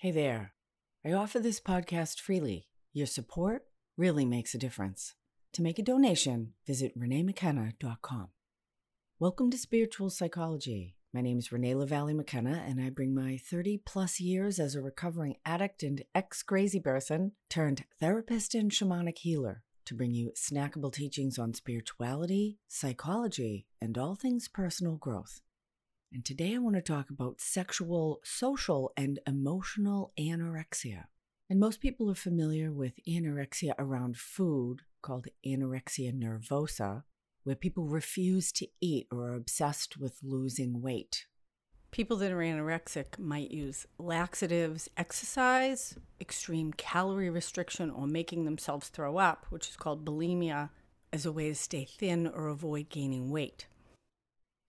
Hey there. I offer this podcast freely. Your support really makes a difference. To make a donation, visit reneemckenna.com. Welcome to Spiritual Psychology. My name is Renee LaValle McKenna, and I bring my 30 plus years as a recovering addict and ex crazy person turned therapist and shamanic healer to bring you snackable teachings on spirituality, psychology, and all things personal growth. And today I want to talk about sexual, social, and emotional anorexia. And most people are familiar with anorexia around food, called anorexia nervosa, where people refuse to eat or are obsessed with losing weight. People that are anorexic might use laxatives, exercise, extreme calorie restriction, or making themselves throw up, which is called bulimia, as a way to stay thin or avoid gaining weight.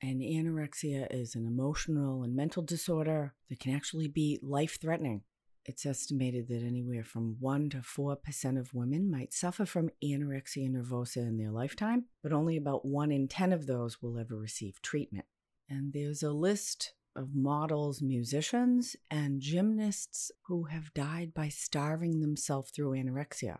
And anorexia is an emotional and mental disorder that can actually be life threatening. It's estimated that anywhere from 1 to 4% of women might suffer from anorexia nervosa in their lifetime, but only about 1 in 10 of those will ever receive treatment. And there's a list of models, musicians, and gymnasts who have died by starving themselves through anorexia.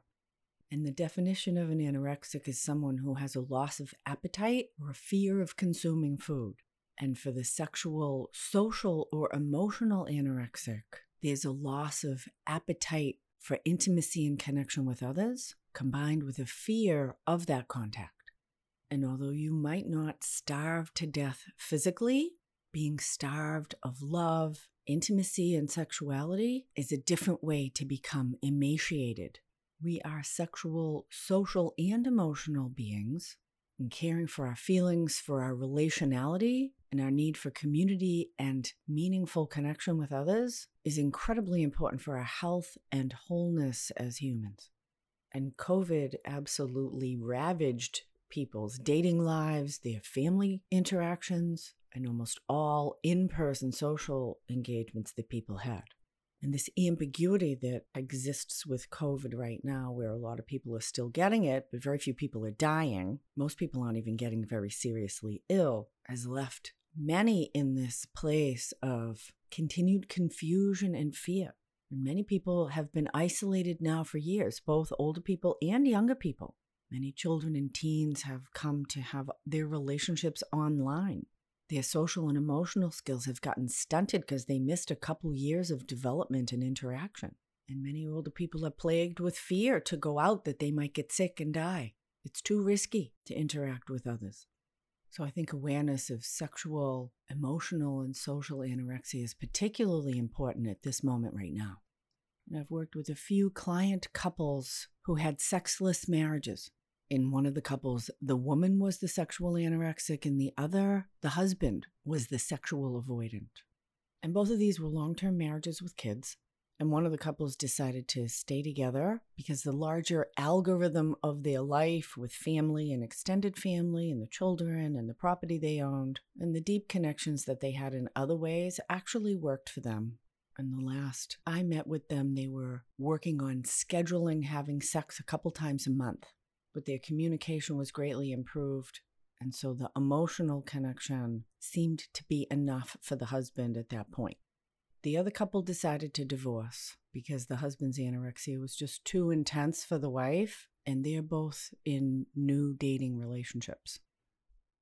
And the definition of an anorexic is someone who has a loss of appetite or a fear of consuming food. And for the sexual, social, or emotional anorexic, there's a loss of appetite for intimacy and connection with others, combined with a fear of that contact. And although you might not starve to death physically, being starved of love, intimacy, and sexuality is a different way to become emaciated we are sexual, social, and emotional beings, and caring for our feelings, for our relationality, and our need for community and meaningful connection with others is incredibly important for our health and wholeness as humans. And COVID absolutely ravaged people's dating lives, their family interactions, and almost all in person social engagements that people had and this ambiguity that exists with COVID right now, where a lot of people are still getting it, but very few people are dying. Most people aren't even getting very seriously ill, has left many in this place of continued confusion and fear. And many people have been isolated now for years, both older people and younger people. Many children and teens have come to have their relationships online their social and emotional skills have gotten stunted because they missed a couple years of development and interaction. And many older people are plagued with fear to go out that they might get sick and die. It's too risky to interact with others. So I think awareness of sexual, emotional, and social anorexia is particularly important at this moment right now. And I've worked with a few client couples who had sexless marriages in one of the couples, the woman was the sexual anorexic, and the other, the husband, was the sexual avoidant. And both of these were long term marriages with kids. And one of the couples decided to stay together because the larger algorithm of their life with family and extended family and the children and the property they owned and the deep connections that they had in other ways actually worked for them. And the last I met with them, they were working on scheduling having sex a couple times a month but their communication was greatly improved. And so the emotional connection seemed to be enough for the husband at that point. The other couple decided to divorce because the husband's anorexia was just too intense for the wife, and they're both in new dating relationships.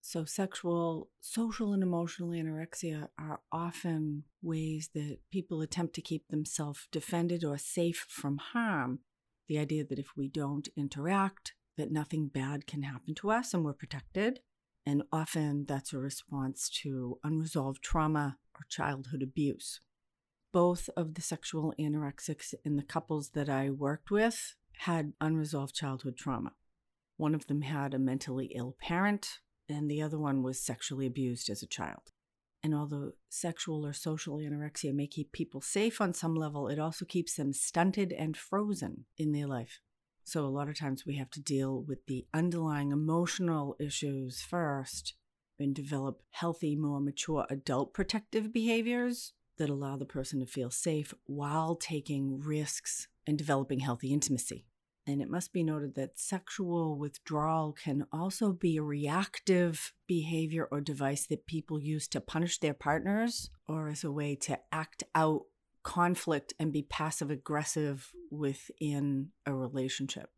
So, sexual, social, and emotional anorexia are often ways that people attempt to keep themselves defended or safe from harm. The idea that if we don't interact, that nothing bad can happen to us and we're protected. And often that's a response to unresolved trauma or childhood abuse. Both of the sexual anorexics in the couples that I worked with had unresolved childhood trauma. One of them had a mentally ill parent, and the other one was sexually abused as a child. And although sexual or social anorexia may keep people safe on some level, it also keeps them stunted and frozen in their life. So, a lot of times we have to deal with the underlying emotional issues first and develop healthy, more mature adult protective behaviors that allow the person to feel safe while taking risks and developing healthy intimacy. And it must be noted that sexual withdrawal can also be a reactive behavior or device that people use to punish their partners or as a way to act out conflict and be passive aggressive within a relationship.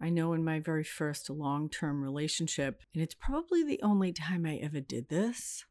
I know in my very first long term relationship, and it's probably the only time I ever did this,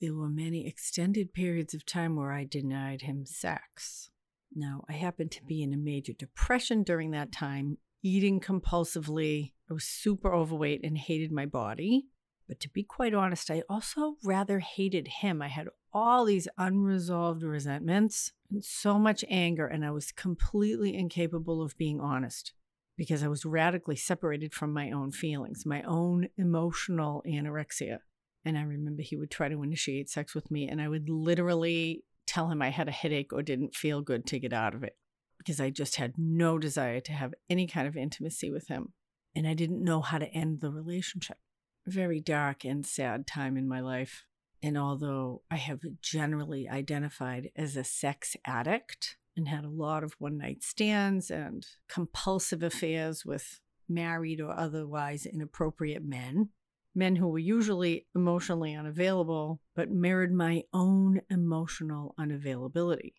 there were many extended periods of time where I denied him sex. Now, I happened to be in a major depression during that time, eating compulsively. I was super overweight and hated my body. But to be quite honest, I also rather hated him. I had all these unresolved resentments and so much anger, and I was completely incapable of being honest because I was radically separated from my own feelings, my own emotional anorexia. And I remember he would try to initiate sex with me, and I would literally tell him I had a headache or didn't feel good to get out of it because I just had no desire to have any kind of intimacy with him. And I didn't know how to end the relationship. Very dark and sad time in my life. And although I have generally identified as a sex addict and had a lot of one night stands and compulsive affairs with married or otherwise inappropriate men, men who were usually emotionally unavailable, but mirrored my own emotional unavailability.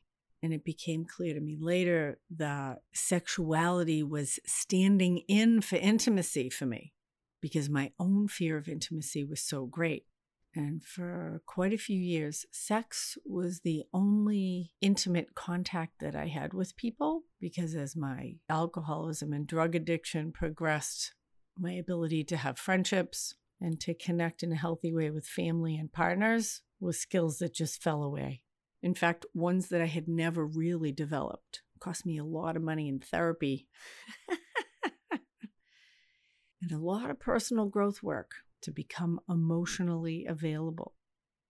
And it became clear to me later that sexuality was standing in for intimacy for me because my own fear of intimacy was so great. And for quite a few years, sex was the only intimate contact that I had with people because as my alcoholism and drug addiction progressed, my ability to have friendships, and to connect in a healthy way with family and partners was skills that just fell away. In fact, ones that I had never really developed. It cost me a lot of money in therapy and a lot of personal growth work to become emotionally available.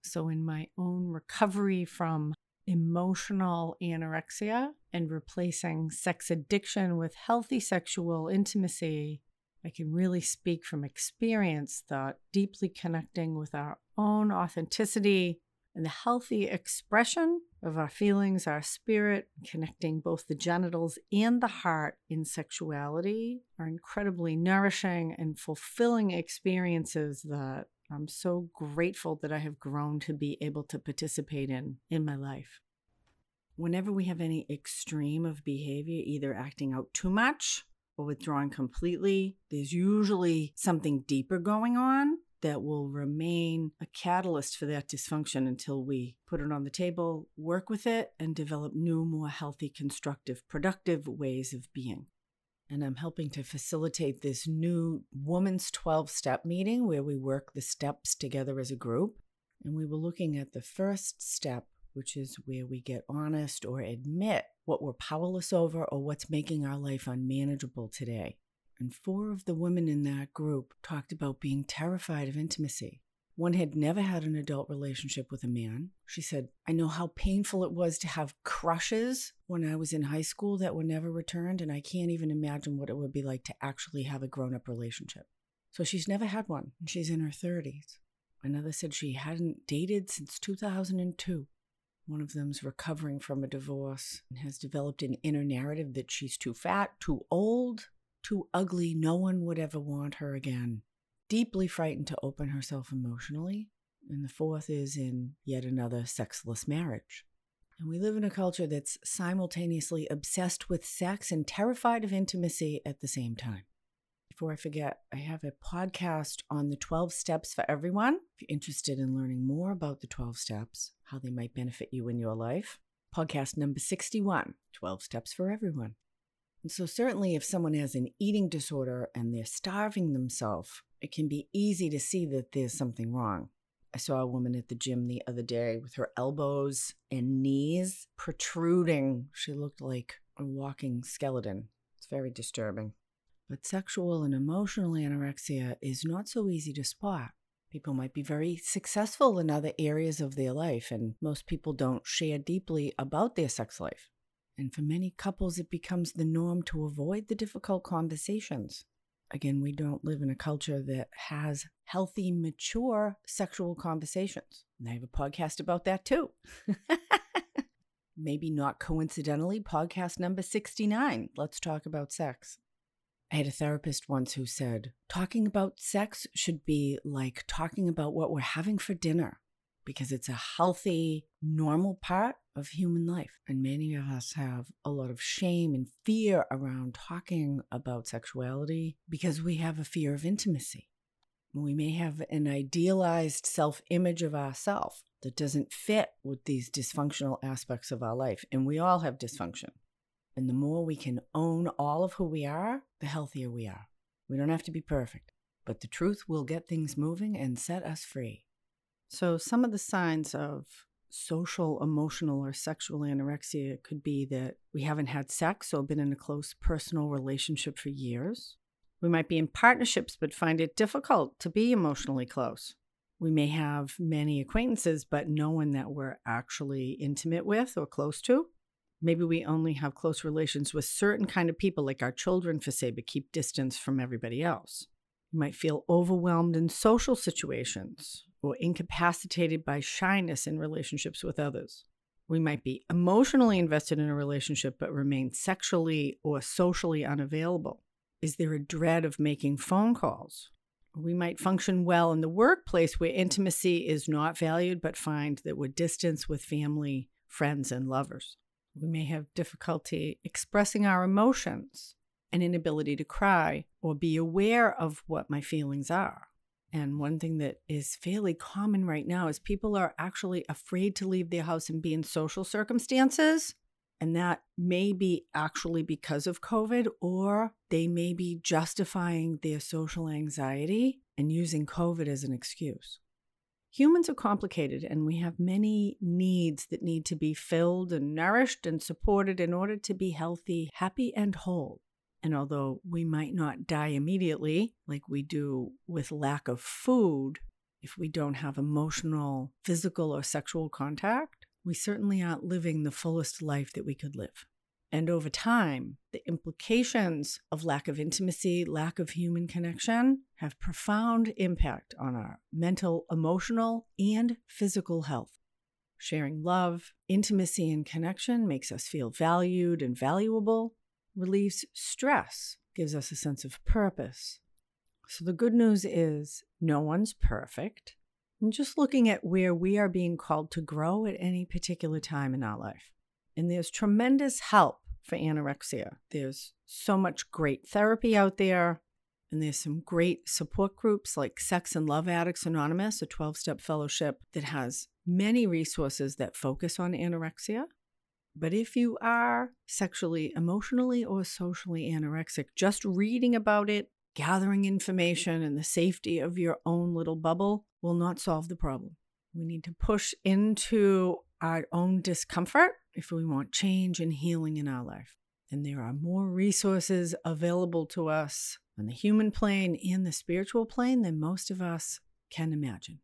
So, in my own recovery from emotional anorexia and replacing sex addiction with healthy sexual intimacy I can really speak from experience that deeply connecting with our own authenticity and the healthy expression of our feelings, our spirit, connecting both the genitals and the heart in sexuality are incredibly nourishing and fulfilling experiences that I'm so grateful that I have grown to be able to participate in in my life. Whenever we have any extreme of behavior, either acting out too much or withdrawing completely, there's usually something deeper going on that will remain a catalyst for that dysfunction until we put it on the table, work with it, and develop new, more healthy, constructive, productive ways of being. And I'm helping to facilitate this new Woman's 12 step meeting where we work the steps together as a group. And we were looking at the first step, which is where we get honest or admit what we're powerless over or what's making our life unmanageable today. And four of the women in that group talked about being terrified of intimacy. One had never had an adult relationship with a man. She said, I know how painful it was to have crushes when I was in high school that were never returned, and I can't even imagine what it would be like to actually have a grown up relationship. So she's never had one, and she's in her 30s. Another said she hadn't dated since 2002. One of them's recovering from a divorce and has developed an inner narrative that she's too fat, too old, too ugly, no one would ever want her again. Deeply frightened to open herself emotionally. And the fourth is in yet another sexless marriage. And we live in a culture that's simultaneously obsessed with sex and terrified of intimacy at the same time. Before I forget, I have a podcast on the 12 steps for everyone. If you're interested in learning more about the 12 steps, how they might benefit you in your life, podcast number 61 12 Steps for Everyone. And so, certainly, if someone has an eating disorder and they're starving themselves, it can be easy to see that there's something wrong. I saw a woman at the gym the other day with her elbows and knees protruding. She looked like a walking skeleton. It's very disturbing. But sexual and emotional anorexia is not so easy to spot. People might be very successful in other areas of their life, and most people don't share deeply about their sex life. And for many couples, it becomes the norm to avoid the difficult conversations. Again, we don't live in a culture that has healthy, mature sexual conversations. And I have a podcast about that too. Maybe not coincidentally, podcast number 69. Let's talk about sex. I had a therapist once who said, talking about sex should be like talking about what we're having for dinner. Because it's a healthy, normal part of human life. And many of us have a lot of shame and fear around talking about sexuality because we have a fear of intimacy. We may have an idealized self image of ourselves that doesn't fit with these dysfunctional aspects of our life. And we all have dysfunction. And the more we can own all of who we are, the healthier we are. We don't have to be perfect, but the truth will get things moving and set us free. So, some of the signs of social, emotional, or sexual anorexia could be that we haven't had sex or been in a close personal relationship for years. We might be in partnerships but find it difficult to be emotionally close. We may have many acquaintances, but no one that we're actually intimate with or close to. Maybe we only have close relations with certain kind of people, like our children, for say, but keep distance from everybody else. We might feel overwhelmed in social situations or incapacitated by shyness in relationships with others. We might be emotionally invested in a relationship but remain sexually or socially unavailable. Is there a dread of making phone calls? We might function well in the workplace where intimacy is not valued, but find that we're distant with family, friends, and lovers. We may have difficulty expressing our emotions, an inability to cry, or be aware of what my feelings are. And one thing that is fairly common right now is people are actually afraid to leave their house and be in social circumstances. And that may be actually because of COVID, or they may be justifying their social anxiety and using COVID as an excuse. Humans are complicated, and we have many needs that need to be filled and nourished and supported in order to be healthy, happy, and whole. And although we might not die immediately, like we do with lack of food, if we don't have emotional, physical, or sexual contact, we certainly aren't living the fullest life that we could live. And over time, the implications of lack of intimacy, lack of human connection, have profound impact on our mental, emotional, and physical health. Sharing love, intimacy, and connection makes us feel valued and valuable, relieves stress, gives us a sense of purpose. So the good news is no one's perfect. And just looking at where we are being called to grow at any particular time in our life. And there's tremendous help for anorexia. There's so much great therapy out there, and there's some great support groups like Sex and Love Addicts Anonymous, a 12 step fellowship that has many resources that focus on anorexia. But if you are sexually, emotionally, or socially anorexic, just reading about it, gathering information, and the safety of your own little bubble will not solve the problem. We need to push into our own discomfort if we want change and healing in our life. And there are more resources available to us on the human plane and the spiritual plane than most of us can imagine.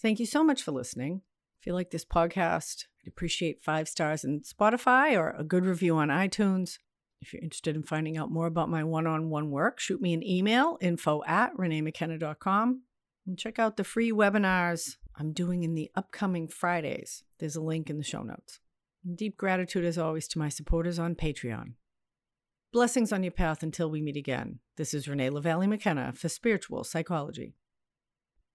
Thank you so much for listening. If you like this podcast, I'd appreciate five stars in Spotify or a good review on iTunes. If you're interested in finding out more about my one on one work, shoot me an email info at reneemckenna.com and check out the free webinars I'm doing in the upcoming Fridays. There's a link in the show notes. Deep gratitude, as always, to my supporters on Patreon. Blessings on your path until we meet again. This is Renee LaValle McKenna for Spiritual Psychology.